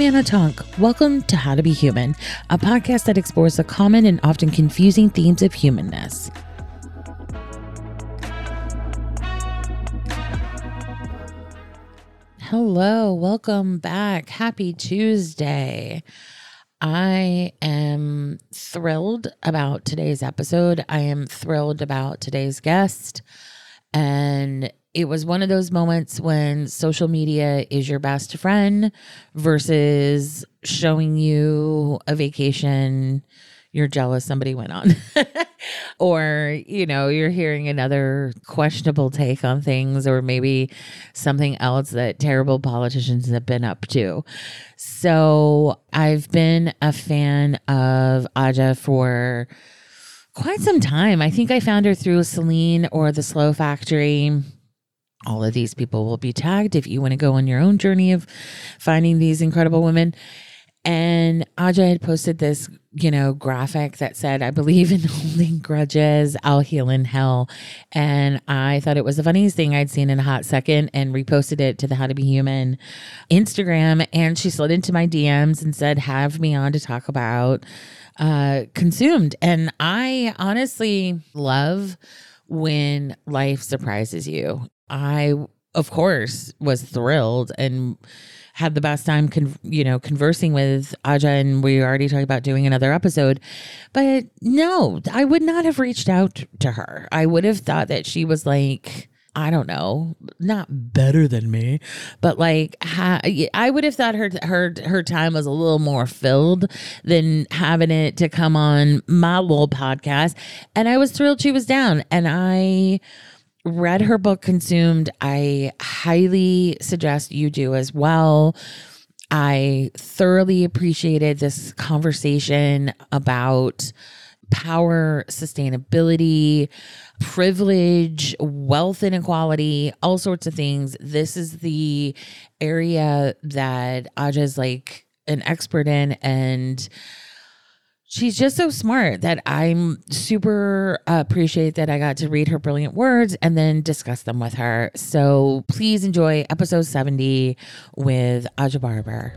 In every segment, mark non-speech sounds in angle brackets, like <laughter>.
I'm Anna Tonk. Welcome to How to Be Human, a podcast that explores the common and often confusing themes of humanness. Hello, welcome back. Happy Tuesday. I am thrilled about today's episode. I am thrilled about today's guest. And it was one of those moments when social media is your best friend versus showing you a vacation you're jealous somebody went on. <laughs> or, you know, you're hearing another questionable take on things, or maybe something else that terrible politicians have been up to. So I've been a fan of Aja for quite some time. I think I found her through Celine or the Slow Factory all of these people will be tagged if you want to go on your own journey of finding these incredible women. And Aja had posted this, you know, graphic that said, I believe in <laughs> holding grudges, I'll heal in hell. And I thought it was the funniest thing I'd seen in a hot second and reposted it to the How to Be Human Instagram. And she slid into my DMs and said, Have me on to talk about uh, consumed. And I honestly love when life surprises you. I, of course, was thrilled and had the best time, con- you know, conversing with Aja, and we already talked about doing another episode. But no, I would not have reached out to her. I would have thought that she was like, I don't know, not better than me, but like ha- I would have thought her her her time was a little more filled than having it to come on my little podcast. And I was thrilled she was down, and I read her book consumed. I highly suggest you do as well. I thoroughly appreciated this conversation about power sustainability privilege wealth inequality all sorts of things this is the area that aja is like an expert in and She's just so smart that I'm super appreciate that I got to read her brilliant words and then discuss them with her. So please enjoy episode 70 with Aja Barber.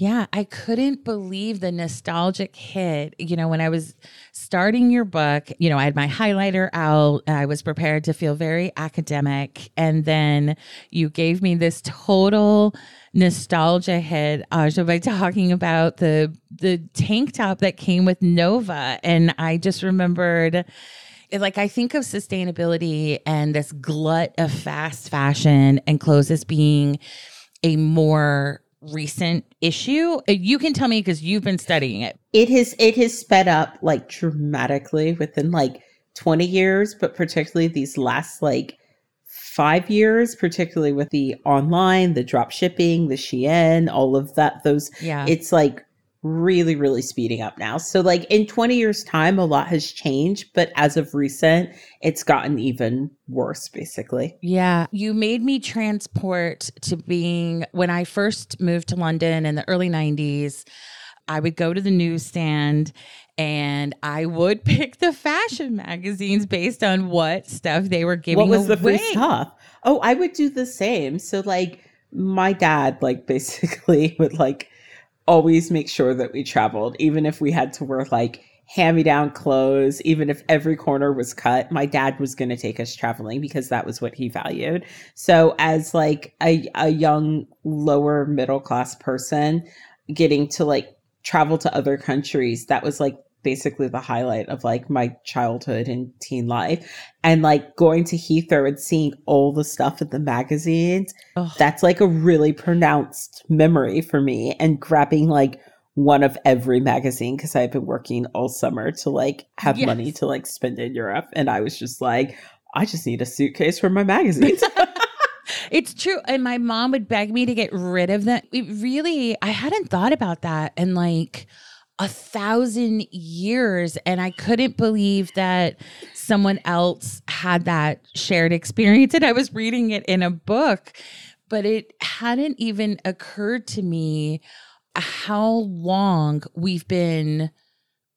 Yeah, I couldn't believe the nostalgic hit. You know, when I was starting your book, you know, I had my highlighter out. I was prepared to feel very academic. And then you gave me this total nostalgia hit, Aja, by <laughs> talking about the the tank top that came with Nova. And I just remembered it like I think of sustainability and this glut of fast fashion and clothes as being a more recent issue? Uh, you can tell me because you've been studying it. It has it has sped up like dramatically within like 20 years, but particularly these last like five years, particularly with the online, the drop shipping, the Shein, all of that. Those yeah, it's like really, really speeding up now. So, like in 20 years' time, a lot has changed, but as of recent, it's gotten even worse, basically. Yeah. You made me transport to being when I first moved to London in the early 90s. I would go to the newsstand and I would <laughs> pick the fashion magazines based on what stuff they were giving. What was away. the free stuff? Oh, I would do the same. So, like, my dad, like, <laughs> basically would like always make sure that we traveled, even if we had to wear like hand me down clothes, even if every corner was cut. My dad was going to take us traveling because that was what he valued. So, as like a, a young lower middle class person, getting to like travel to other countries, that was like basically the highlight of like my childhood and teen life. And like going to Heathrow and seeing all the stuff in the magazines, Ugh. that's like a really pronounced memory for me. And grabbing like one of every magazine because I've been working all summer to like have yes. money to like spend in Europe. And I was just like, I just need a suitcase for my magazines. <laughs> it's true. And my mom would beg me to get rid of them. It really, I hadn't thought about that. And like, a thousand years. And I couldn't believe that someone else had that shared experience. And I was reading it in a book, but it hadn't even occurred to me how long we've been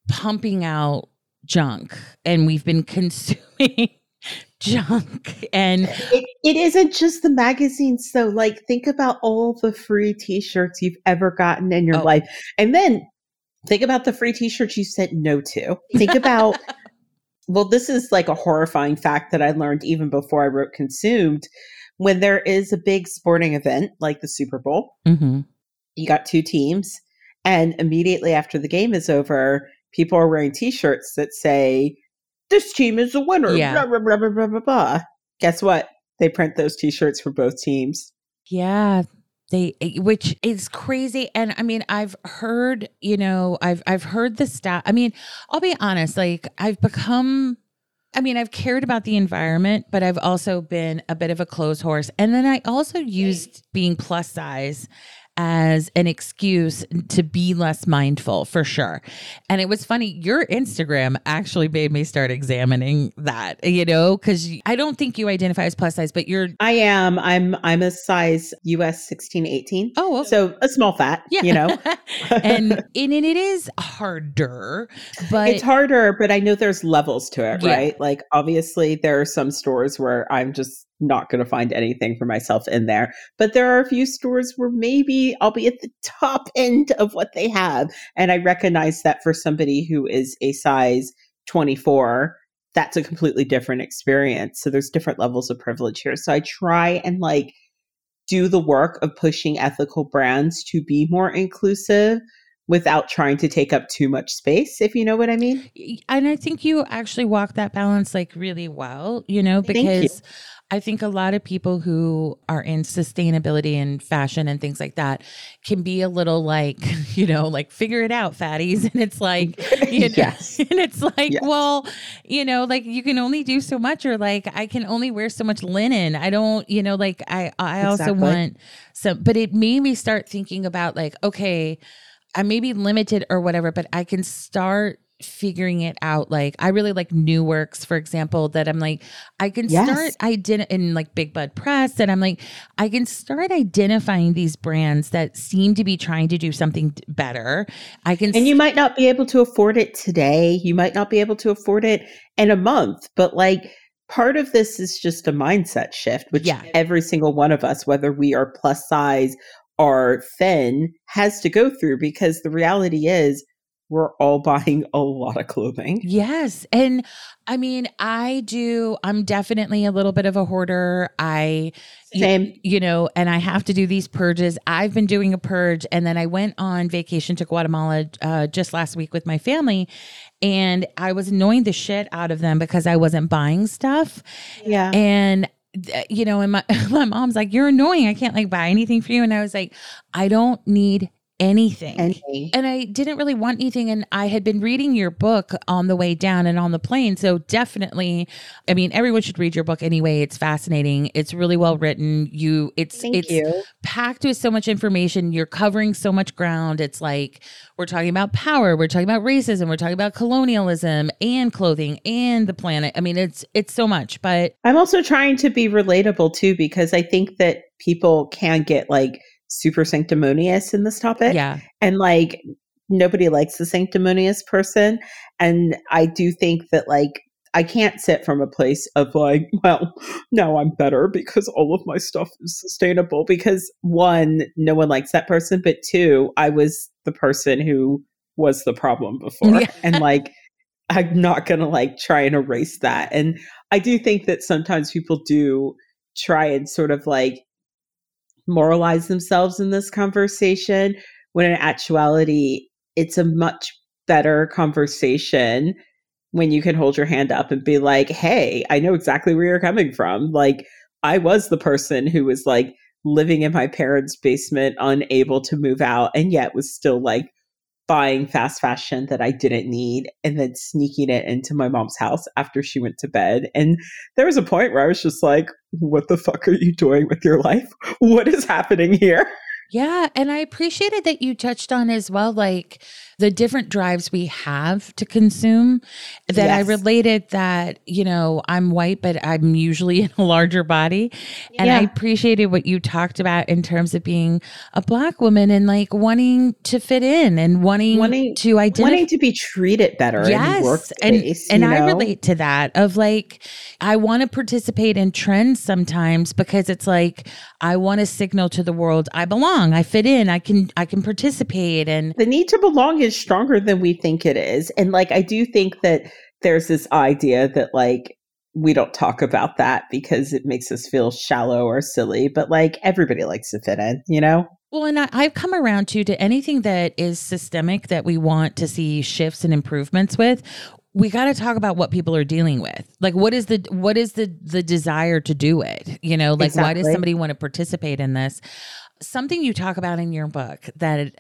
pumping out junk and we've been <laughs> consuming junk and it, it isn't just the magazines though like think about all the free t-shirts you've ever gotten in your oh. life and then think about the free t-shirts you said no to think about <laughs> well this is like a horrifying fact that i learned even before i wrote consumed when there is a big sporting event like the super bowl mm-hmm. you got two teams and immediately after the game is over people are wearing t-shirts that say this team is the winner. Yeah. Blah, blah, blah, blah, blah, blah. Guess what? They print those t-shirts for both teams. Yeah. They which is crazy. And I mean, I've heard, you know, I've I've heard the stat. I mean, I'll be honest, like I've become I mean, I've cared about the environment, but I've also been a bit of a clothes horse. And then I also used being plus size as an excuse to be less mindful for sure. And it was funny, your Instagram actually made me start examining that, you know, because I don't think you identify as plus size, but you're I am. I'm I'm a size US 16, 18. Oh, okay. so a small fat, yeah. you know. <laughs> and, and it is harder, but it's harder, but I know there's levels to it, yeah. right? Like obviously there are some stores where I'm just not going to find anything for myself in there. But there are a few stores where maybe I'll be at the top <laughs> end of what they have. And I recognize that for somebody who is a size 24, that's a completely different experience. So there's different levels of privilege here. So I try and like do the work of pushing ethical brands to be more inclusive without trying to take up too much space, if you know what I mean. And I think you actually walk that balance like really well, you know, because I think a lot of people who are in sustainability and fashion and things like that can be a little like, <laughs> you know, like figure it out, fatties. <laughs> And it's like, <laughs> you know, yes. and it's like, yes. well, you know, like you can only do so much, or like I can only wear so much linen. I don't, you know, like I, I exactly. also want some, but it made me start thinking about like, okay, I may be limited or whatever, but I can start figuring it out like i really like Nooworks for example that i'm like i can yes. start i did in like big bud press and i'm like i can start identifying these brands that seem to be trying to do something better i can and you might not be able to afford it today you might not be able to afford it in a month but like part of this is just a mindset shift which yeah. every single one of us whether we are plus size or thin has to go through because the reality is we're all buying a lot of clothing. Yes. And I mean, I do, I'm definitely a little bit of a hoarder. I, Same. You, you know, and I have to do these purges. I've been doing a purge and then I went on vacation to Guatemala uh, just last week with my family and I was annoying the shit out of them because I wasn't buying stuff. Yeah. And you know, and my <laughs> my mom's like, "You're annoying. I can't like buy anything for you." And I was like, "I don't need anything. And I didn't really want anything. And I had been reading your book on the way down and on the plane. So definitely, I mean, everyone should read your book anyway. It's fascinating. It's really well written. You, it's, Thank it's you. packed with so much information. You're covering so much ground. It's like, we're talking about power. We're talking about racism. We're talking about colonialism and clothing and the planet. I mean, it's, it's so much, but I'm also trying to be relatable too, because I think that people can get like, super sanctimonious in this topic. Yeah. And like nobody likes the sanctimonious person. And I do think that like I can't sit from a place of like, <laughs> well, now I'm better because all of my stuff is sustainable. Because one, no one likes that person. But two, I was the person who was the problem <laughs> before. Yeah. And like, I'm not going to like try and erase that. And I do think that sometimes people do try and sort of like moralize themselves in this conversation when in actuality it's a much better conversation when you can hold your hand up and be like hey i know exactly where you're coming from. Like i was the person who was like living in my parents basement unable to move out and yet was still like buying fast fashion that I didn't need and then sneaking it into my mom's house after she went to bed. And there was a point where I was just like, what the fuck are you doing with your life? What is happening here? Yeah. And I appreciated that you touched on as well, like the different drives we have to consume that I related that, you know, I'm white, but I'm usually <laughs> in a larger body. And I appreciated what you talked about in terms of being a black woman and like wanting to fit in and wanting, Wanting- to identify. Wanting to be treated better Yes, and and you I relate to that of like I want to participate in trends sometimes because it's like I want to signal to the world I belong, I fit in, I can I can participate and the need to belong is stronger than we think it is. And like, I do think that there's this idea that like, we don't talk about that because it makes us feel shallow or silly, but like everybody likes to fit in, you know? well, and I, I've come around to to anything that is systemic that we want to see shifts and improvements with. We got to talk about what people are dealing with. Like, what is the what is the the desire to do it? You know, like why does somebody want to participate in this? Something you talk about in your book that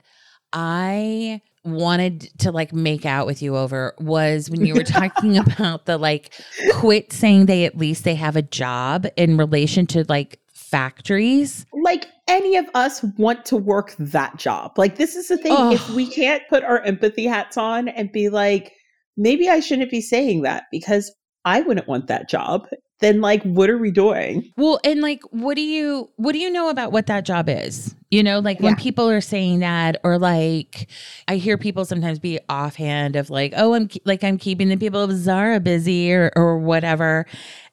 I wanted to like make out with you over was when you were <laughs> talking about the like quit saying they at least they have a job in relation to like factories. Like any of us want to work that job. Like this is the thing. If we can't put our empathy hats on and be like, maybe I shouldn't be saying that because I wouldn't want that job, then like what are we doing? Well, and like, what do you what do you know about what that job is? You know, like when people are saying that, or like, I hear people sometimes be offhand of like, oh, I'm like I'm keeping the people of Zara busy or or whatever,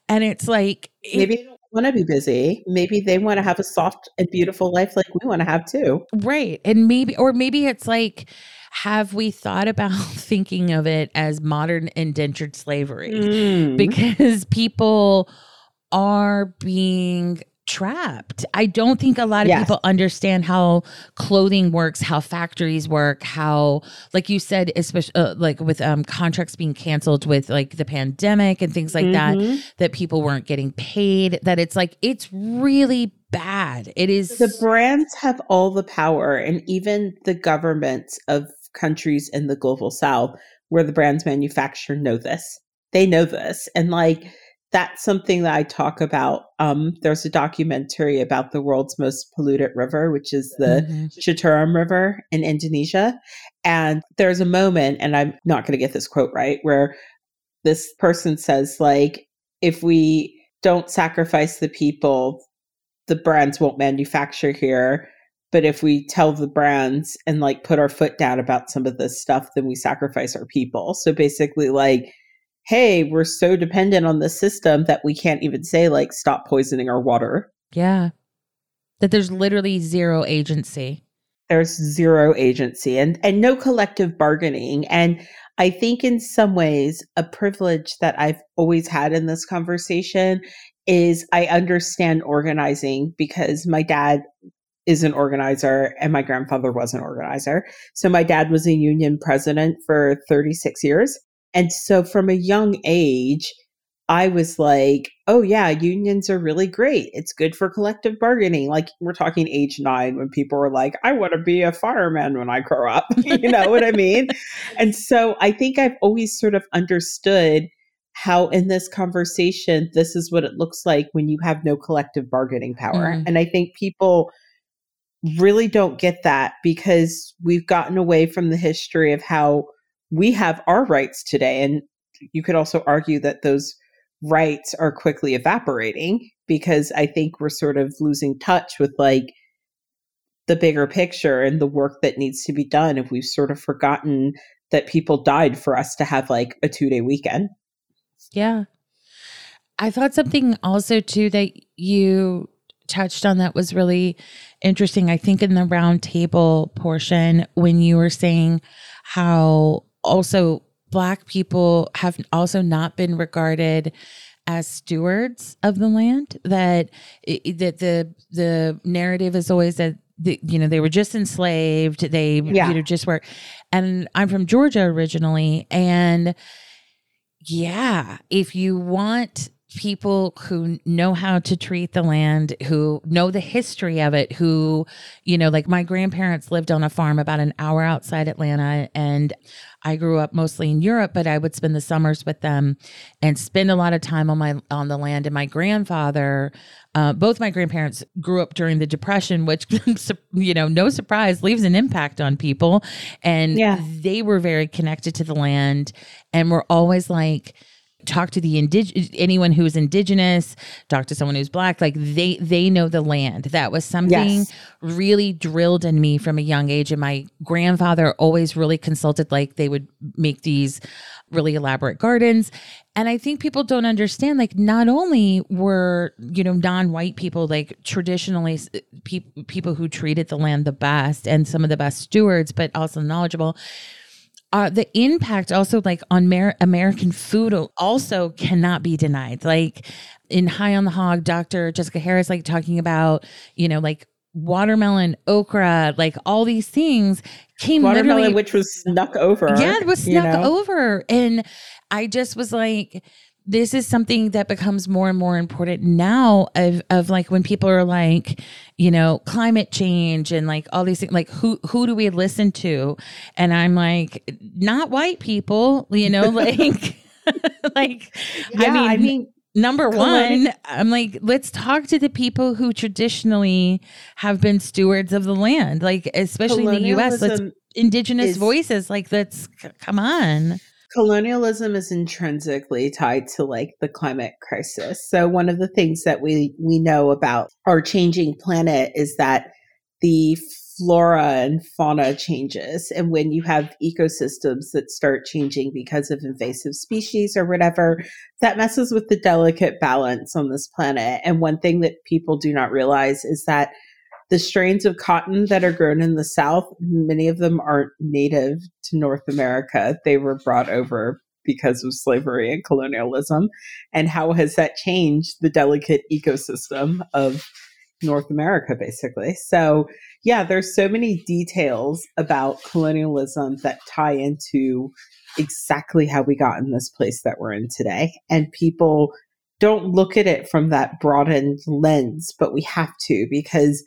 and it's like Maybe they don't want to be busy. Maybe they want to have a soft and beautiful life like we want to have too. right, and maybe or maybe it's like. Have we thought about <laughs> thinking of it as modern indentured slavery? Mm. because people are being trapped. I don't think a lot of Yes. people understand how clothing works, how factories work, how like you said especially uh, like with um contracts being canceled with like the pandemic and things like that Mhm. that people weren't getting paid that it's like it's really bad. It is The brands have all the power, and even the governments of countries in the global south where the brands manufacture know this. They know this. And like, that's something that I talk about. Um, there's a documentary about the world's most polluted river, which is the Mhm. Citarum River in Indonesia. And there's a moment, and I'm not going to get this quote right, where this person says, like, if we don't sacrifice the people, the brands won't manufacture here. But if we tell the brands and like put our foot down about some of this stuff, then we sacrifice our people. So basically, like, hey, we're so dependent on the system that we can't even say, like, stop poisoning our water. yeah. That there's literally zero agency. there's zero agency and and no collective bargaining and i think in some ways a privilege that i've always had in this conversation is i understand organizing because my dad is an organizer and my grandfather was an organizer so my dad was a union president for 36 years and so from a young age I was like, oh, yeah, unions are really great. It's good for collective bargaining. Like, we're talking age nine when people were like, I want to be a fireman when I grow up. <laughs> you know what I mean? And so I think I've always sort of understood how, in this conversation, this is what it looks like when you have no collective bargaining power. Mhm. And I think people really don't get that because we've gotten away from the history of how we have our rights today. And you could also argue that those rights are quickly evaporating because I think we're sort of losing touch with like the bigger picture and the work that needs to be done if we've sort of forgotten that people died for us to have like a two day weekend. Yeah. I thought something also too that you touched on that was really interesting. I think in the roundtable portion when you were saying how also black people have also not been regarded as stewards of the land that that the the narrative is always that the, you know they were just enslaved they Yeah. you know just were and I'm from Georgia originally and yeah, if you want people who know how to treat the land, who know the history of it, who, you know, like my grandparents lived on a farm about an hour outside Atlanta. And I grew up mostly in Europe, but I would spend the summers with them and spend a lot of time on my on the land. And my grandfather, uh, both my grandparents grew up during the Depression, which <laughs> you know, no surprise, leaves an impact on people. And yeah. they were very connected to the land, and were always like talk to the indig anyone who is indigenous talk to someone who's black like they they know the land that was something yes. really drilled in me from a young age and my grandfather always really consulted like they would make these really elaborate gardens and i think people don't understand like not only were you know non-white people like traditionally pe- people who treated the land the best and some of the best stewards but also knowledgeable uh, the impact also like on Mer- American food also cannot be denied. Like in High on the Hog, Dr. Jessica Harris, like talking about, you know, like watermelon, okra, like all these things came watermelon, which was snuck over. Yeah, it was snuck know? over. And I just was like, this is something that becomes more and more important now of, of like when people are like you know climate change and like all these things like who who do we listen to? And i'm like not white people you know <laughs> like <laughs> like yeah, I mean, I mean number one i'm like let's talk to the people who traditionally have been stewards of the land like especially in the us let's indigenous is, voices like let's come on colonialism is intrinsically tied to like the climate crisis. So one of the things that we we know about our changing planet is that the flora and fauna changes and when you have ecosystems that start changing because of invasive species or whatever that messes with the delicate balance on this planet and one thing that people do not realize is that the strains of cotton that are grown in the South, many of them aren't native to North America. They were brought over because of slavery and colonialism. And how has that changed the delicate ecosystem of North America, basically? So, yeah, there's so many details about colonialism that tie into exactly how we got in this place that we're in today. And people don't look at it from that broadened lens, but we have to because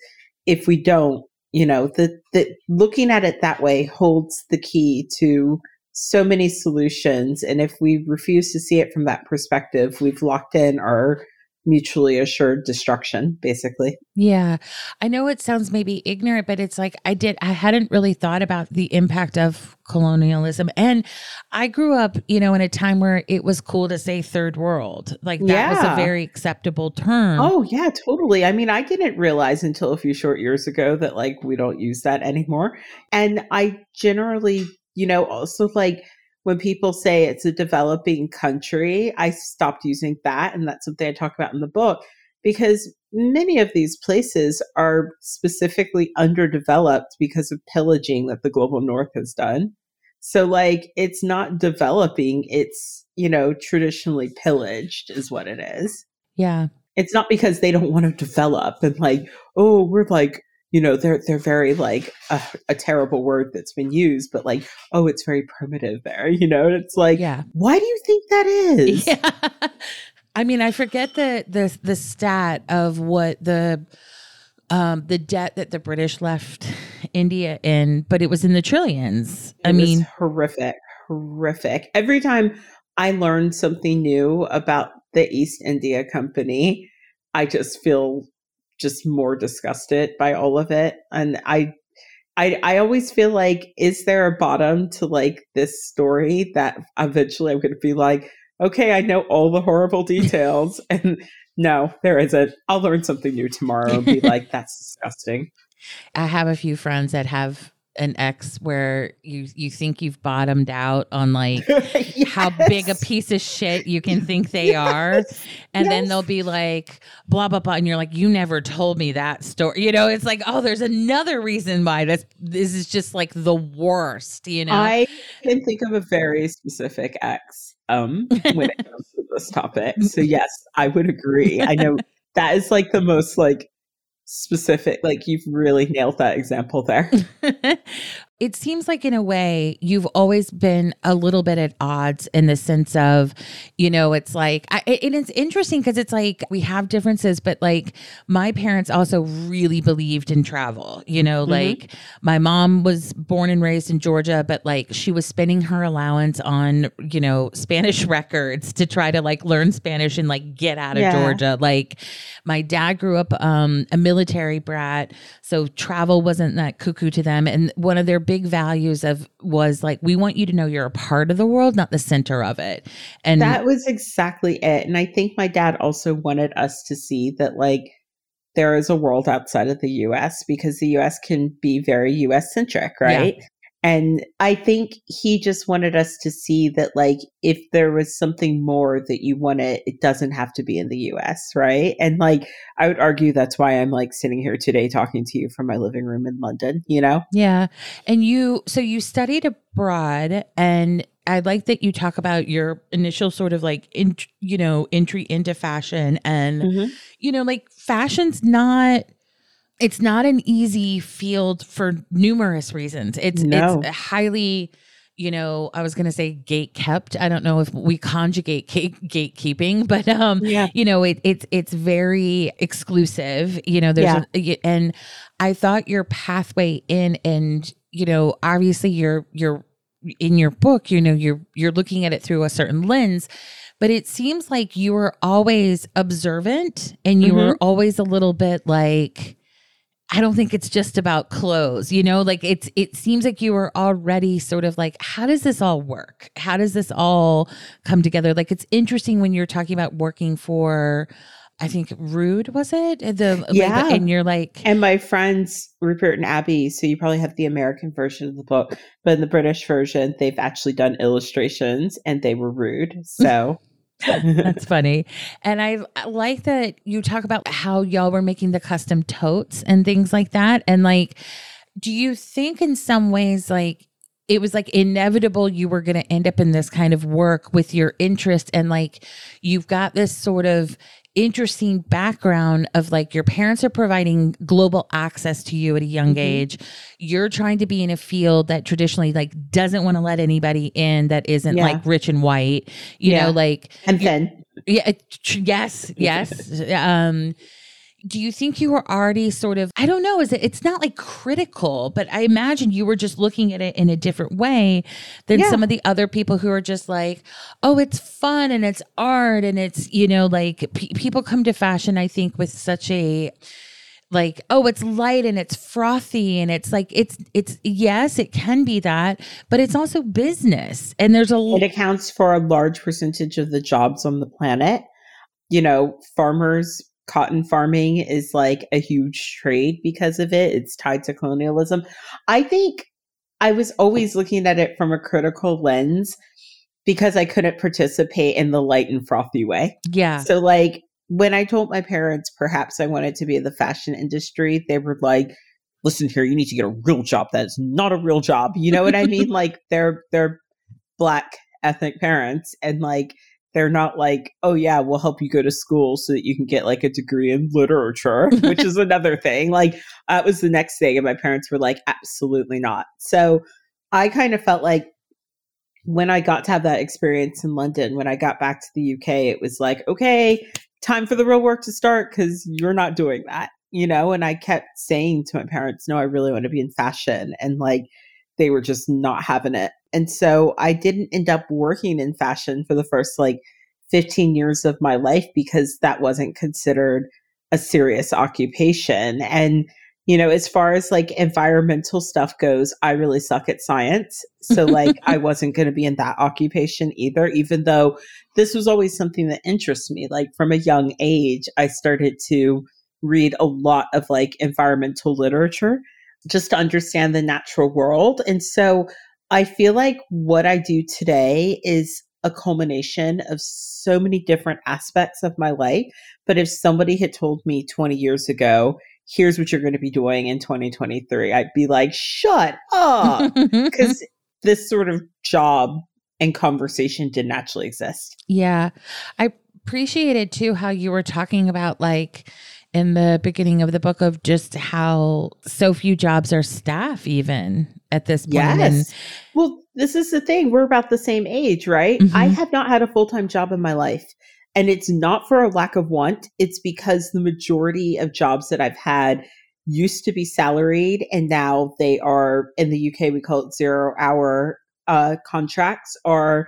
if we don't, you know, the, the looking at it that way holds the key to so many solutions. And if we refuse to see it from that perspective, we've locked in our mutually assured destruction basically. Yeah. I know it sounds maybe ignorant but it's like i did i hadn't really thought about the impact of colonialism. And i grew up you know in a time where it was cool to say third world. Like that yeah. was a very acceptable term. Oh yeah totally. I mean i didn't realize until a few short years ago that like we don't use that anymore. And i generally you know also like when people say it's a developing country, I stopped using that. And that's something I talk about in the book because many of these places are specifically underdeveloped because of pillaging that the global north has done. So, like, it's not developing, it's, you know, traditionally pillaged, is what it is. Yeah. It's not because they don't want to develop and, like, oh, we're like you know they're they're very like a, a, terrible word that's been used but like oh it's very primitive there you know it's like yeah. why do you think that is? <laughs> Yeah. I mean i forget the the the stat of what the um the debt that the british left india in but it was in the trillions. It i mean horrific horrific. Every time i learn something new about the east india company i just feel just more disgusted by all of it. And I I I always feel like is there a bottom to like this story that eventually I'm going to be like, okay, I know all the horrible details <laughs> and no, there isn't. I'll learn something new tomorrow and be like that's <laughs> disgusting. I have a few friends that have an ex where you you think you've bottomed out on like <laughs> yes. how big a piece of shit you can think they yes. are and yes. then they'll be like blah blah blah and you're like you never told me that story you know it's like oh there's another reason why this this is just like the worst you know i can think of a very specific ex um when it comes to this topic so <laughs> yes i would agree i know that is like the most like specific like you've really nailed that example there <laughs> it seems like in a way you've always been a little bit at odds in the sense of, you know, it's like, I, and it's interesting because it's like we have differences, but like my parents also really believed in travel. You know, mm-hmm. like my mom was born and raised in Georgia, but like she was spending her allowance on, you know, Spanish <laughs> records to try to like learn Spanish and like get out of yeah. Georgia. Like my dad grew up um, a military brat, so travel wasn't that cuckoo to them. And one of their big values of was like we want you to know you're a part of the world not the center of it and that was exactly it and i think my dad also wanted us to see that like there is a world outside of the US because the US can be very US centric, right? Yeah. And I think he just wanted us to see that, like, if there was something more that you wanted, it doesn't have to be in the US, right? And, like, I would argue that's why I'm, like, sitting here today talking to you from my living room in London, you know? Yeah. And you, so you studied abroad, and I like that you talk about your initial sort of like, in, you know, entry into fashion. And, mm-hmm. you know, like, fashion's not, it's not an easy field for numerous reasons. It's no. it's highly you know, I was going to say gate kept. I don't know if we conjugate gate, gatekeeping, <laughs> but um, yeah. you know, it, it's it's very exclusive. You know, there's yeah. a, and I thought your pathway in, and you know, obviously you're you're in your book. You know, you're you're looking at it through a certain lens, but it seems like you were always observant, and you mm-hmm. were always a little bit like I don't think it's just about clothes, you know, like it's, it seems like you were already sort of like, how does this all work? How does this all come together? Like, it's interesting when you're talking about working for, I think Rude was it? The yeah, like, and you're like, and my friends Rupert and Abby. So you probably have the American version of the book, but in the British version, they've actually done illustrations, and they were Rude. So <laughs> That's <laughs> funny. And I like that you talk about how y'all were making the custom totes and things like that. And like, do you think in some ways, like, it was like inevitable you were going to end up in this kind of work with your interest and like you've got this sort of interesting background of like your parents are providing global access to you at a young mm-hmm. age you're trying to be in a field that traditionally like doesn't want to let anybody in that isn't yeah. like rich and white you yeah. know like and then <laughs> yeah yes yes um do you think you were already sort of i don't know is it it's not like critical but i imagine you were just looking at it in a different way than yeah. some of the other people who are just like oh it's fun and it's art and it's you know like people come to fashion i think with such a like oh it's light and it's frothy and it's like it's it's yes it can be that but it's also business and there's a it accounts for a large percentage of the jobs on the planet you know farmers cotton farming is like a huge trade because of it. It's tied to colonialism. I think I was always looking at it from a critical lens because I couldn't participate in the light and frothy way. Yeah. So, like, when I told my parents perhaps I wanted to be in the fashion industry, they were like, listen here, you need to get a real job. That is not a real job. You know what I mean? <laughs> like, they're, they're black ethnic parents and like they're not like, oh yeah, we'll help you go to school so that you can get like a degree in literature, <laughs> which is another thing. Like that was the next thing. And my parents were like, absolutely not. So I kind of felt like when I got to have that experience in London, when I got back to the UK, it was like, okay, time for the real work to start because you're not doing that, you know? And I kept saying to my parents, no, I really want to be in fashion. And like, they were just not having it. And so I didn't end up working in fashion for the first like 15 years of my life because that wasn't considered a serious occupation. And, you know, as far as like environmental stuff goes, I really suck at science. So, like, I <laughs> wasn't going to be in that occupation either, even though this was always something that interests me. Like, from a young age, I started to read a lot of like environmental literature just to understand the natural world. And so I feel like what I do today is a culmination of so many different aspects of my life. But if somebody had told me 20 years ago, here's what you're going to be doing in 2023, I'd be like, shut up. <laughs> Because this sort of job and conversation didn't actually exist. Yeah. I appreciated too how you were talking about like, in the beginning of the book of just how so few jobs are staff even at this point. Yes. And Well, this is the thing. We're about the same age, right? Mhm. I have not had a full time job in my life. And it's not for a lack of want. It's because the majority of jobs that I've had used to be salaried and now they are in the UK, we call it zero hour uh, contracts are,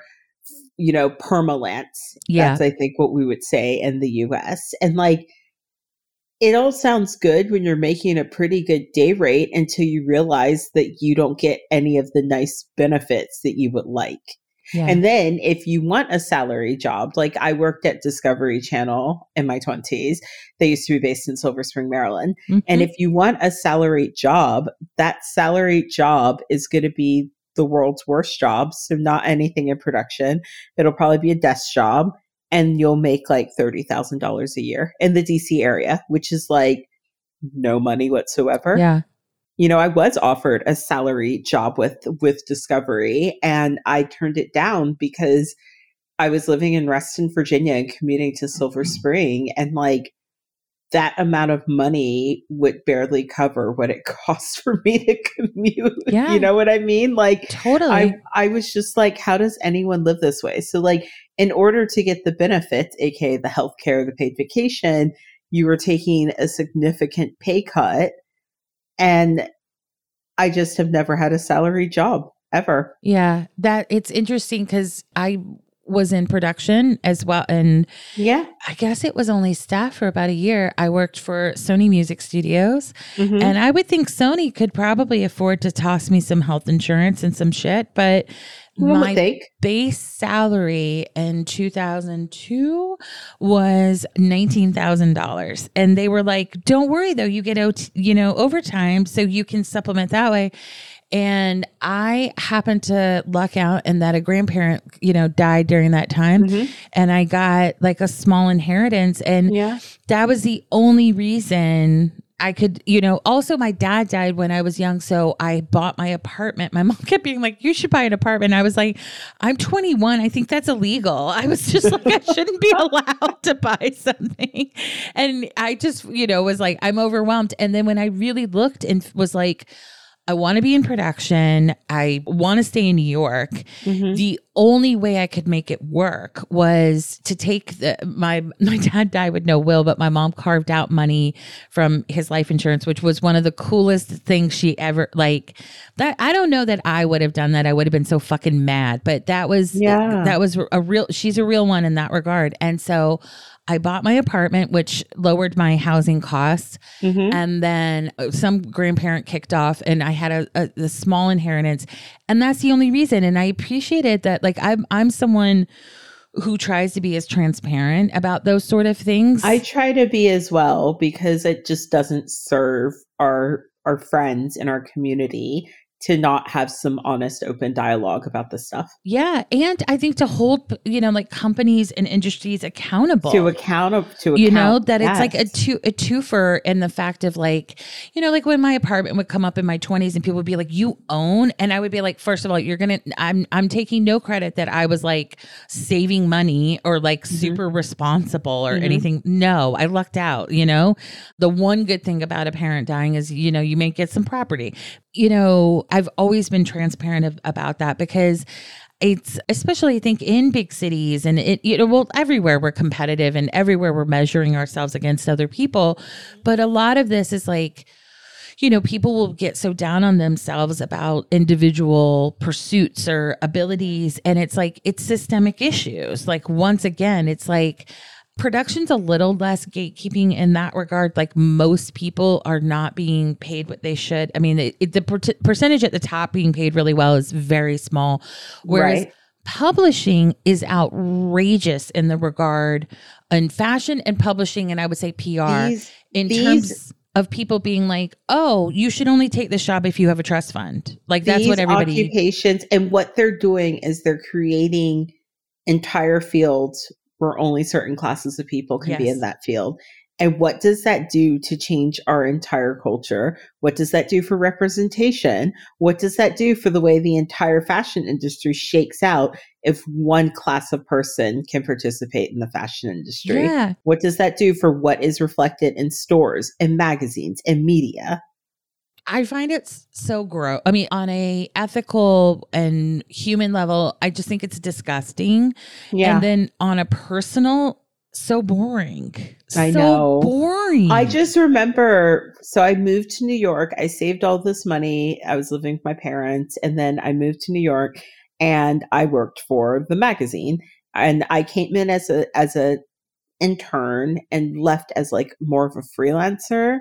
you know, permalance. Yeah. That's, I think, what we would say in the US. And like, it all sounds good when you're making a pretty good day rate until you realize that you don't get any of the nice benefits that you would like. yeah. And then if you want a salary job, like I worked at Discovery Channel in my 20s, they used to be based in Silver Spring, Maryland. And Mhm. if you want a salary job, that salary job is going to be the world's worst job. So, not anything in production. It'll probably be a desk job, and you'll make like $30,000 a year in the DC area, which is like no money whatsoever yeah. you know i was offered a salary job with with discovery and i turned it down because i was living in reston virginia and commuting to silver mm-hmm. spring and like that amount of money would barely cover what it <laughs> costs for me to commute Yeah. you know what i mean like Totally. I, I was just like, how does anyone live this way? So, like, in order to get the benefits, aka the healthcare, the paid vacation, you were taking a significant pay cut. And I just have never had a salary job ever. yeah. That it's interesting because I was in production as well. And Yeah. I guess it was only staff for about a year. I worked for Sony Music Studios. Mhm. And I would think Sony could probably afford to toss me some health insurance and some shit, but One would my think. base salary in 2002 was $19,000 and they were like don't worry though you get out you know overtime so you can supplement that way and I happened to luck out and that a grandparent you know died during that time Mhm. and I got like a small inheritance and Yeah. that was the only reason I could, you know, also my dad died when I was young. So I bought my apartment. My <laughs> mom kept being like, you should buy an apartment. I was like, I'm 21. I think that's illegal. <laughs> I was just like, I shouldn't be allowed to buy something. And I just, you know, was like, I'm overwhelmed. And then when I really looked and was like, I want to be in production. I want to stay in New York Mhm. the only way I could make it work was to take the my <laughs> my dad died with no will, but my mom carved out money from his life insurance, which was one of the coolest things she ever like that I don't know that I would have done that. I would have been so fucking mad. But that was Yeah. that was a real she's a real one in that regard. And so I bought my apartment, which lowered my housing costs. Mhm. And then uh, some grandparent kicked off, and I had a, a, a small inheritance, and that's the only reason. And I appreciated that. Like I'm, I'm someone who tries to be as transparent about those sort of things. I try to be as well because it just doesn't serve our our friends in our community to not have some honest open dialogue about this stuff. yeah, and I think to hold, you know, like companies and industries accountable To account to you know account- that it's like a two a twofer in the fact of like you know like when my apartment would come up in my 20s and people would be like you own and i would be like first of all you're gonna i'm i'm taking no credit that i was like saving money or like Mm-hmm. super responsible or Mhm. anything no i lucked out you know the one good thing about a parent dying is you know you may get some property you know i've always been transparent of, about that because it's especially I think in big cities and it you know well everywhere we're competitive and everywhere we're measuring ourselves against other people. But a lot of this is like you know people will get so down on themselves about individual pursuits or abilities and it's like it's systemic issues. Like once again it's like production's a little less gatekeeping in that regard. Like most people are not being paid what they should. I mean it, it- the per- percentage at the top being paid really well is very small whereas Right. publishing is outrageous in the regard in fashion and publishing and i would say pr These- in these- terms of people being like oh you should only take this job if you have a trust fund. Like that's what everybody occupations and what they're doing is they're creating entire fields where only certain classes of people can be in that field And what does that do to change our entire culture? What does that do for representation? What does that do for the way the entire fashion industry shakes out if one class of person can participate in the fashion industry? Yeah. What does that do for what is reflected in stores and magazines and media? I find it so gross. I mean, on a ethical and human level, I just think it's disgusting. Yeah. And then on a personal, so boring. I so know. boring. I just remember so I moved to New York. I saved all this money. I was living with my parents and then I moved to New York and I worked for the magazine and I came in as a as a intern and left as like more of a freelancer.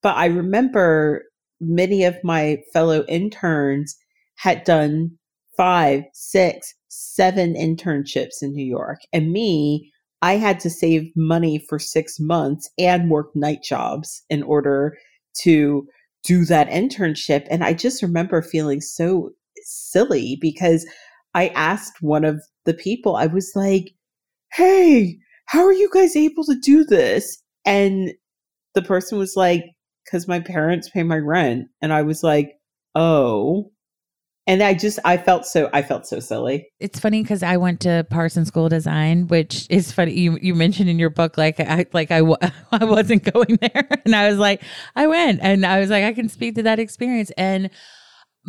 But I remember many of my fellow interns had done five, six, seven internships in New York. And me, I had to save money for six months and work night jobs in order to do that internship. And I just remember feeling so silly because I asked one of the people, I was like, hey, how are you guys able to do this? And the person was like, because my parents pay my rent. And I was like, oh. And I just I felt so I felt so silly. it's funny because I went to Parsons School Design, which is funny. You you mentioned in your book like I like I <laughs> I wasn't going there, and I was like I went, and I was like I can speak to that experience. And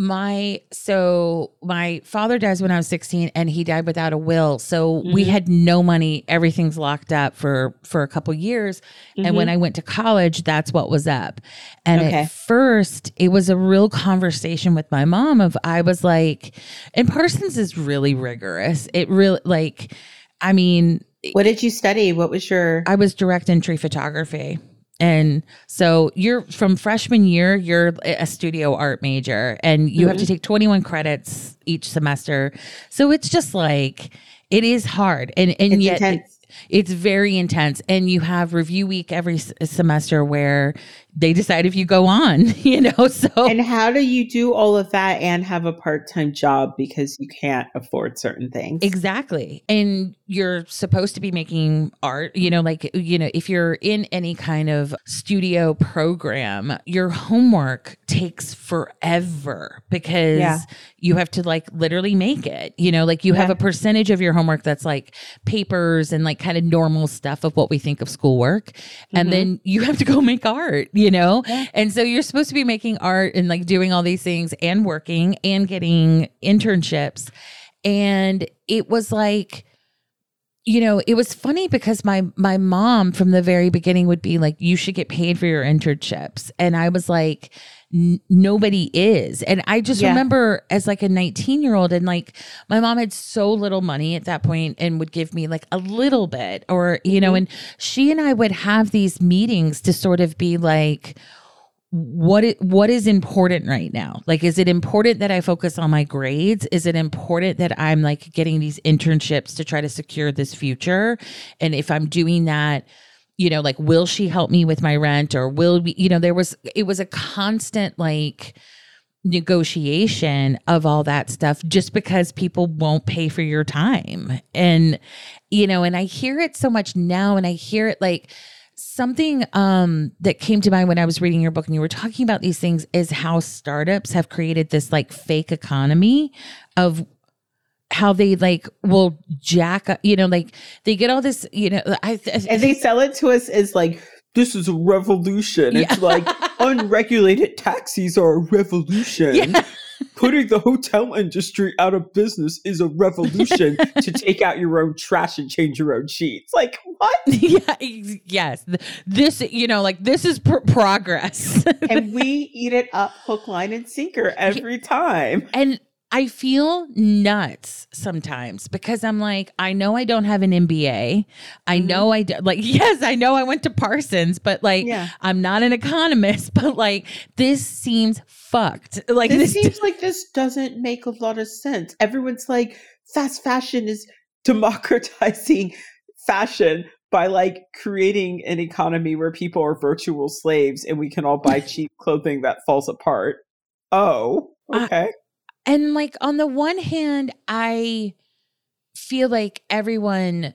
my so my father dies when I was sixteen, and he died without a will, so we Mhm. had no money. Everything's locked up for for a couple years. And when I went to college, that's what was up. And Okay. at first, it was a real conversation with my mom of I was like, and Parsons is really rigorous. It really like, I mean, what did you study? What was your I was direct entry photography. And so you're from freshman year, you're a studio art major and you have to mm-hmm. take 21 credits each semester. So it's just like it is hard. And and it's yet intense. it's very intense and you have review week every s- semester where they decide if you go on <laughs> you know so And how do you do all of that and have a part-time job because you can't afford certain things? exactly and you're supposed to be making art you know like you know if you're in any kind of studio program your homework takes forever because Yeah. you have to like literally make it you know like you have a percentage of your homework that's like papers and like kind of normal stuff of what we think of schoolwork and Mhm. then you have to go make art you know? Yeah. and so you're supposed to be making art and like doing all these things and working and getting internships. And it was like you know it was funny because my my mom from the very beginning would be like you should get paid for your internships. And i was like "N- nobody is and i just Yeah. remember as like a 19 year old and like my mom had so little money at that point and would give me like a little bit or you know Mhm. and she and i would have these meetings to sort of be like what it, what is important right now like is it important that i focus on my grades is it important that i'm like getting these internships to try to secure this future and if i'm doing that you know like will she help me with my rent or will we you know there was it was a constant like negotiation of all that stuff just because people won't pay for your time. And you know and i hear it so much now and i hear it like something um that came to mind when i was reading your book and you were talking about these things is how startups have created this like fake economy of how they like will jack up you know like they get all this you know i, I and they sell it to us as like this is a revolution. It's like <laughs> unregulated taxis are a revolution. Yeah. Putting the hotel industry out of business is a revolution <laughs> to take out your own trash and change your own sheets. Like what? <laughs> yeah yes this you know like this is pr- progress And we eat it up hook, line, and sinker every time. and I feel nuts sometimes because I'm like, I know I don't have an MBA. I Mhm. know I do, like, <laughs> yes, I know I went to Parsons, but like, Yeah. I'm not an economist, <laughs> but like, this seems fucked. Like, This this, seems like this doesn't make a lot of sense. Everyone's like, fast fashion is democratizing <laughs> fashion by like creating an economy where people are virtual slaves and we can all buy cheap clothing that falls apart. Oh, okay. And like, on the one hand, I feel like everyone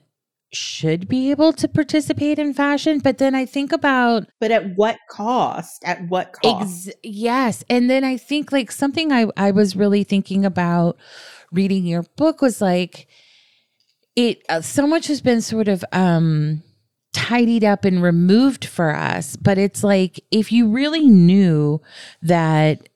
should be able to participate in fashion. But then I think about. But at what cost? At what cost? Ex- yes. And then I think like something I, I was really thinking about reading your book was like, it uh, so much has been sort of um tidied up and removed for us but it's like if you really knew that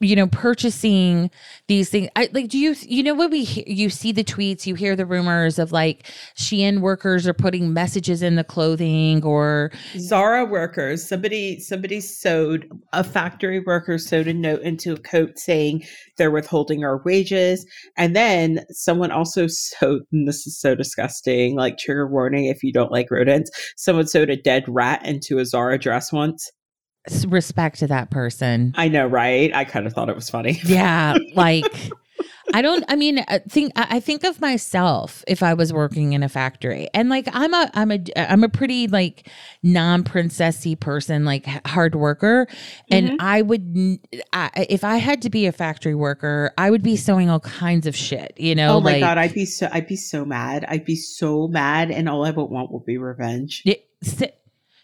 you know purchasing these things. I, like do you you know what we you see the tweets you hear the rumors of like shein workers are putting messages in the clothing or zara workers somebody somebody sewed a factory worker sewed a note into a coat saying they're withholding our wages. And then someone also <laughs> sewed and this is so disgusting like trigger warning if you don't like rodents someone sewed a dead rat into a zara dress once respect to that person. I know, right? I kind of thought it was funny. <laughs> Yeah, like I don't. I mean, I think I think of myself if I was working in a factory, and like I'm a I'm a I'm a pretty like non princessy person, like hard worker, and mm-hmm. I would I, if I had to be a factory worker, I would be sewing all kinds of shit. You know? Oh my like, god, I'd be so I'd be so mad. I'd be so mad, and all I would want would be revenge. It,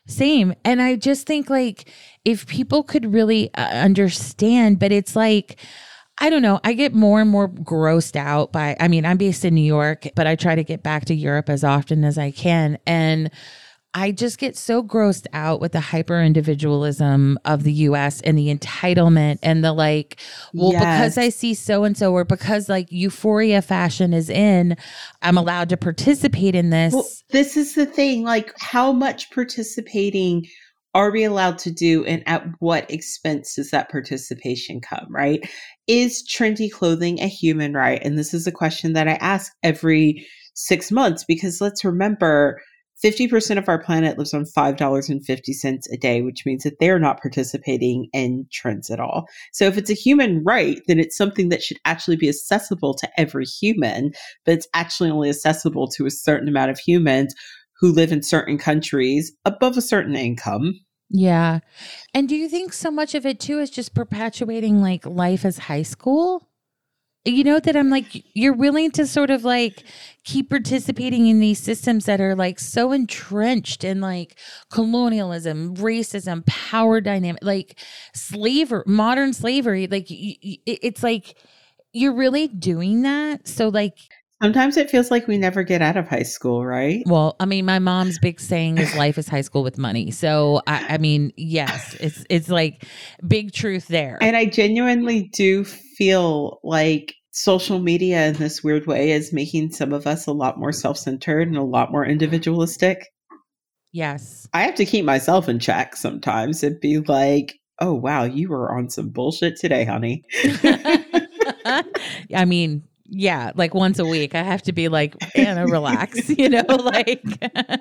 same. And I just think like if people could really uh, understand, but it's like, I don't know. I get more and more grossed out by, I mean, I'm based in New York, but I try to get back to Europe as often as I can. And I just get so grossed out with the hyper individualism of the US and the entitlement and the like, well, yes. because I see so and so, or because like euphoria fashion is in, I'm allowed to participate in this. Well, this is the thing. Like, how much participating are we allowed to do and at what expense does that participation come, right? Is trendy clothing a human right? And this is a question that I ask every six months because let's remember 50% of our planet lives on $5.50 a day, which means that they're not participating in trends at all. So if it's a human right, then it's something that should actually be accessible to every human, but it's actually only accessible to a certain amount of humans who live in certain countries above a certain income. Yeah. And do you think so much of it too is just perpetuating like life as high school? You know that i'm like you're willing to sort of like keep participating in these systems that are like so entrenched in like colonialism racism power dynamic like slavery modern slavery like it's like you're really doing that? So like Sometimes it feels like we never get out of high school, right? Well, I mean, my mom's big saying is life is high school with money. So I, I mean, yes, it's it's like big truth there. And I genuinely do feel like social media in this weird way is making some of us a lot more self-centered and a lot more individualistic. Yes. I have to keep myself in check sometimes and be like, "Oh wow, you were on some bullshit today, honey." <laughs> I mean, yeah, like once a week, I have to be like, Anna, relax, <laughs> you know, like,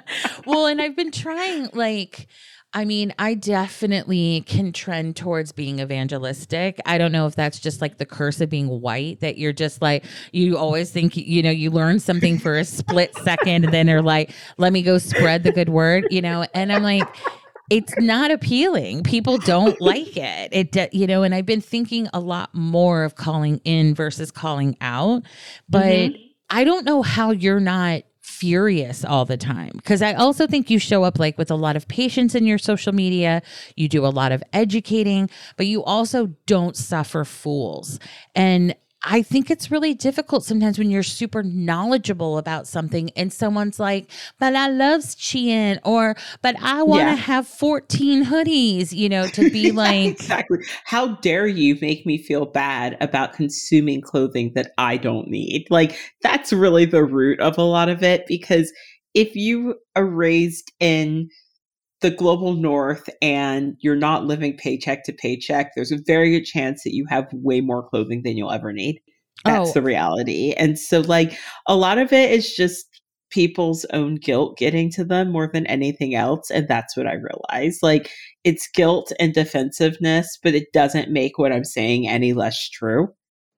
<laughs> well, and I've been trying, like, I mean, I definitely can trend towards being evangelistic. I don't know if that's just like the curse of being white that you're just like, you always think, you know, you learn something for a split second and then they're like, let me go spread the good word, you know? And I'm like, it's not appealing. People don't like it. It, you know, and I've been thinking a lot more of calling in versus calling out, but mm-hmm. I don't know how you're not furious all the time because I also think you show up like with a lot of patience in your social media. You do a lot of educating, but you also don't suffer fools. And I think it's really difficult sometimes when you're super knowledgeable about something and someone's like, but I love Shein or, but I want to yeah. have 14 hoodies, you know, to be <laughs> like. exactly. How dare you make me feel bad about consuming clothing that I don't need? Like, that's really the root of a lot of it because if you are raised in the global north and you're not living paycheck to paycheck, there's a very good chance that you have way more clothing than you'll ever need. That's oh. the reality. And so, like, a lot of it is just people's own guilt getting to them more than anything else. And that's what I realized. Like, it's guilt and defensiveness, but it doesn't make what I'm saying any less true.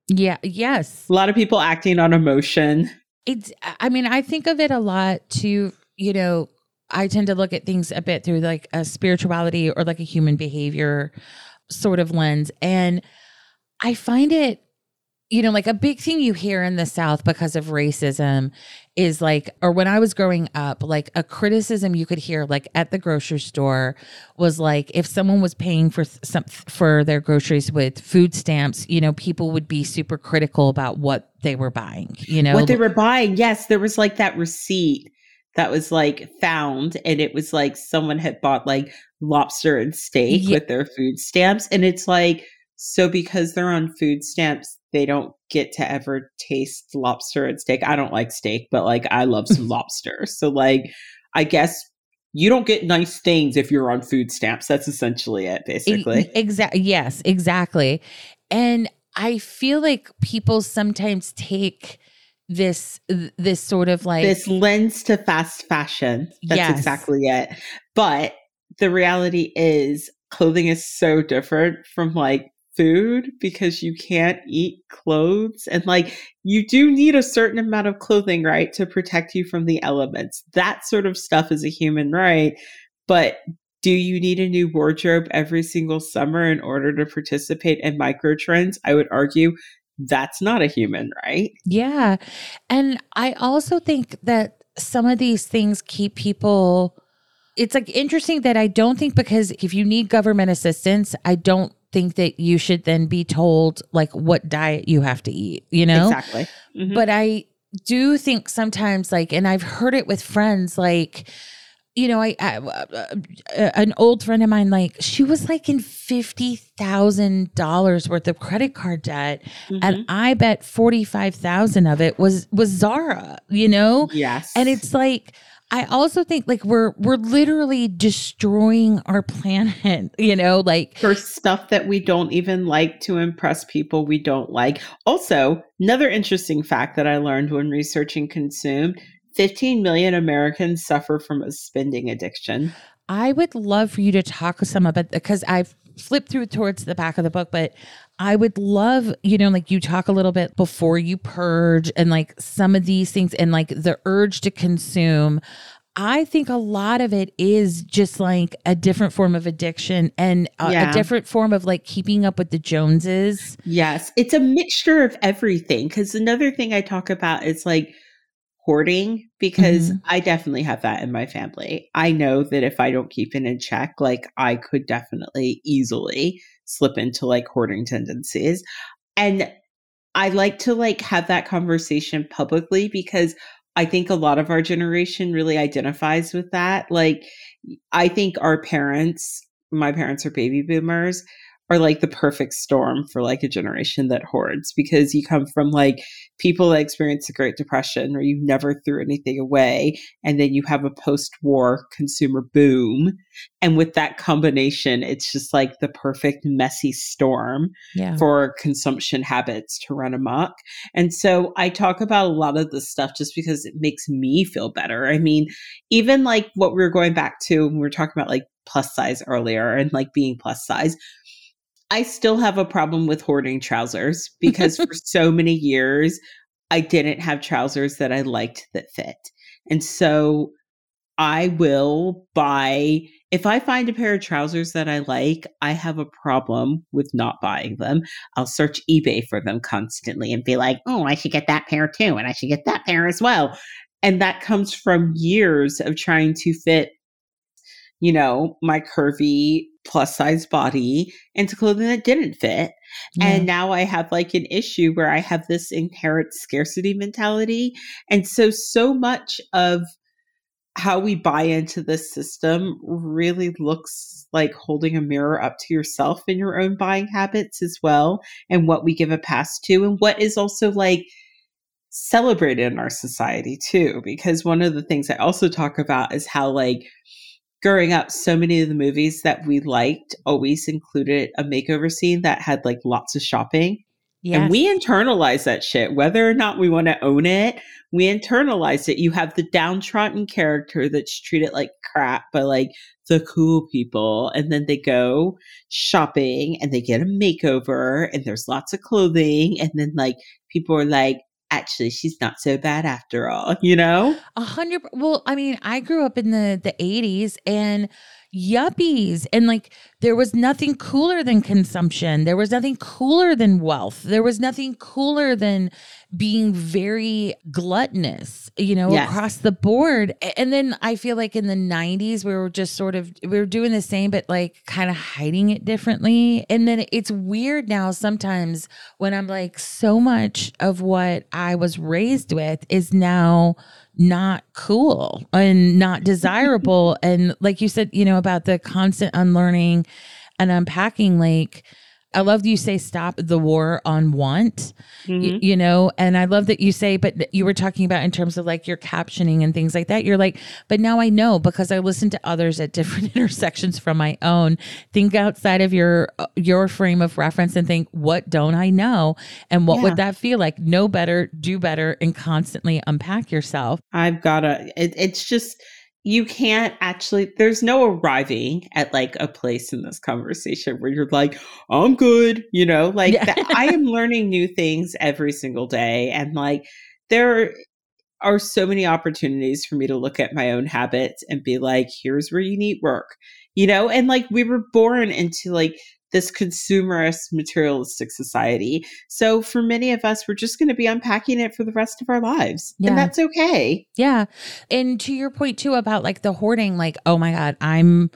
Yeah. Yes. A lot of people acting on emotion. It's, I mean, I think of it a lot to, you know, I tend to look at things a bit through like a spirituality or like a human behavior sort of lens. And I find it you know, like a big thing you hear in the South because of racism is like, or when I was growing up, like a criticism you could hear, like at the grocery store, was like if someone was paying for some for their groceries with food stamps, you know, people would be super critical about what they were buying. You know, what they were buying. Yes, there was like that receipt that was like found, and it was like someone had bought like lobster and steak yeah. with their food stamps, and it's like. So because they're on food stamps, they don't get to ever taste lobster and steak. I don't like steak, but like I love some <laughs> lobster. So like I guess you don't get nice things if you're on food stamps. That's essentially it, basically. Exactly. Yes, exactly. And I feel like people sometimes take this this sort of like this lens to fast fashion. That's yes. exactly it. But the reality is clothing is so different from like food because you can't eat clothes. And like, you do need a certain amount of clothing, right, to protect you from the elements. That sort of stuff is a human right. But do you need a new wardrobe every single summer in order to participate in micro trends? I would argue that's not a human right. Yeah. And I also think that some of these things keep people it's like interesting that I don't think because if you need government assistance, I don't think that you should then be told like what diet you have to eat, you know? Exactly. Mm-hmm. But I do think sometimes like and I've heard it with friends like you know, I, I uh, uh, an old friend of mine, like she was like in fifty thousand dollars worth of credit card debt, mm-hmm. and I bet forty five thousand of it was was Zara. You know, yes, and it's like I also think like we're we're literally destroying our planet, <laughs> you know, like for stuff that we don't even like to impress people we don't like. Also, another interesting fact that I learned when researching consume, 15 million Americans suffer from a spending addiction. I would love for you to talk some about because I've flipped through towards the back of the book, but I would love, you know, like you talk a little bit before you purge and like some of these things and like the urge to consume. I think a lot of it is just like a different form of addiction and a, yeah. a, different form of like keeping up with the Joneses. Yes, it's a mixture of everything. Because another thing I talk about is like hoarding, because mm-hmm. I definitely have that in my family. I know that if I don't keep it in check, like I could definitely easily slip into like hoarding tendencies. And I like to like have that conversation publicly because I think a lot of our generation really identifies with that. Like I think our parents, my parents are baby boomers, are like the perfect storm for like a generation that hoards because you come from like people that experience the Great Depression or you never threw anything away. And then you have a post war consumer boom. And with that combination, it's just like the perfect messy storm yeah. for consumption habits to run amok. And so I talk about a lot of this stuff just because it makes me feel better. I mean, even like what we were going back to when we were talking about like plus size earlier and like being plus size I still have a problem with hoarding trousers because for <laughs> so many years I didn't have trousers that I liked that fit. And so I will buy if I find a pair of trousers that I like, I have a problem with not buying them. I'll search eBay for them constantly and be like, "Oh, I should get that pair too and I should get that pair as well." And that comes from years of trying to fit you know, my curvy plus size body into clothing that didn't fit. Yeah. And now I have like an issue where I have this inherent scarcity mentality. And so, so much of how we buy into this system really looks like holding a mirror up to yourself and your own buying habits as well, and what we give a pass to, and what is also like celebrated in our society too. Because one of the things I also talk about is how, like, growing up, so many of the movies that we liked always included a makeover scene that had like lots of shopping. Yes. And we internalize that shit, whether or not we want to own it. We internalize it. You have the downtrodden character that's treated like crap by like the cool people. And then they go shopping and they get a makeover and there's lots of clothing. And then like people are like, actually she's not so bad after all <laughs> you know a hundred well i mean i grew up in the the 80s and yuppies. And like there was nothing cooler than consumption. There was nothing cooler than wealth. There was nothing cooler than being very gluttonous, you know, Yes. across the board. And then I feel like in the 90s, we were just sort of, we were doing the same, but like kind of hiding it differently. And then it's weird now sometimes when I'm like, so much of what I was raised with is now not cool and not <laughs> desirable. and like you said, you know, about the constant unlearning and unpacking, like, I love you say stop the war on want, y- Mhm. you know, and I love that you say, but you were talking about in terms of like your captioning and things like that. You're like, but now I know because I listen to others at different <laughs> intersections from my own. Think outside of your uh, your frame of reference and think, what don't I know, and what Yeah. would that feel like? Know better, do better, and constantly unpack yourself. I've gotta. It, it's just you can't actually. There's no arriving at like a place in this conversation where you're like, I'm good. You know, like Yeah. that, I am learning new things every single day, and like there are so many opportunities for me to look at my own habits and be like, here's where you need work. You know, and like we were born into like this consumerist materialistic society. So for many of us, we're just going to be unpacking it for the rest of our lives. Yeah. And that's okay. Yeah. And to your point too about like the hoarding, like, oh my God, I'm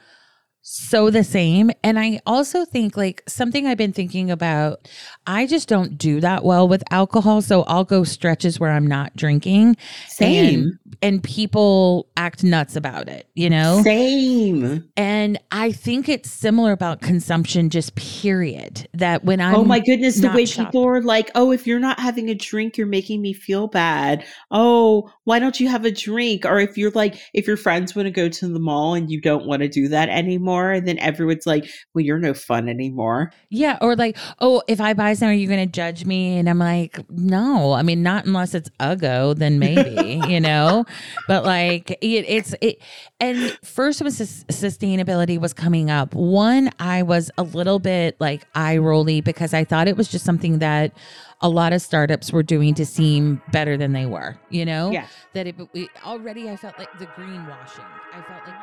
so the same. And I also think like something I've been thinking about, I just don't do that well with alcohol. So I'll go stretches where I'm not drinking. Same. And, and people act nuts about it, you know? Same. And I think it's similar about consumption, just period. That when I'm oh my goodness, the way shop- people are like, oh, if you're not having a drink, you're making me feel bad. Oh, why don't you have a drink? Or if you're like, if your friends want to go to the mall and you don't want to do that anymore, and then everyone's like, well, you're no fun anymore. Yeah, or like, oh, if I buy some, are you going to judge me? And I'm like, no. I mean, not unless it's Uggo, then maybe, you know. <laughs> But like, it, it's it. And first, when sus- sustainability was coming up, one, I was a little bit like eye rolly because I thought it was just something that a lot of startups were doing to seem better than they were. You know, Yeah. that it, it already I felt like the greenwashing. I felt like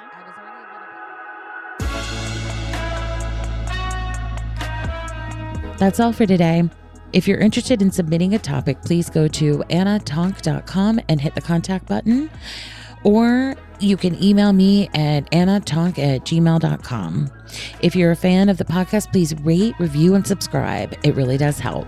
That's all for today. If you're interested in submitting a topic, please go to annatonk.com and hit the contact button. Or you can email me at annatonk at gmail.com. If you're a fan of the podcast, please rate, review, and subscribe. It really does help.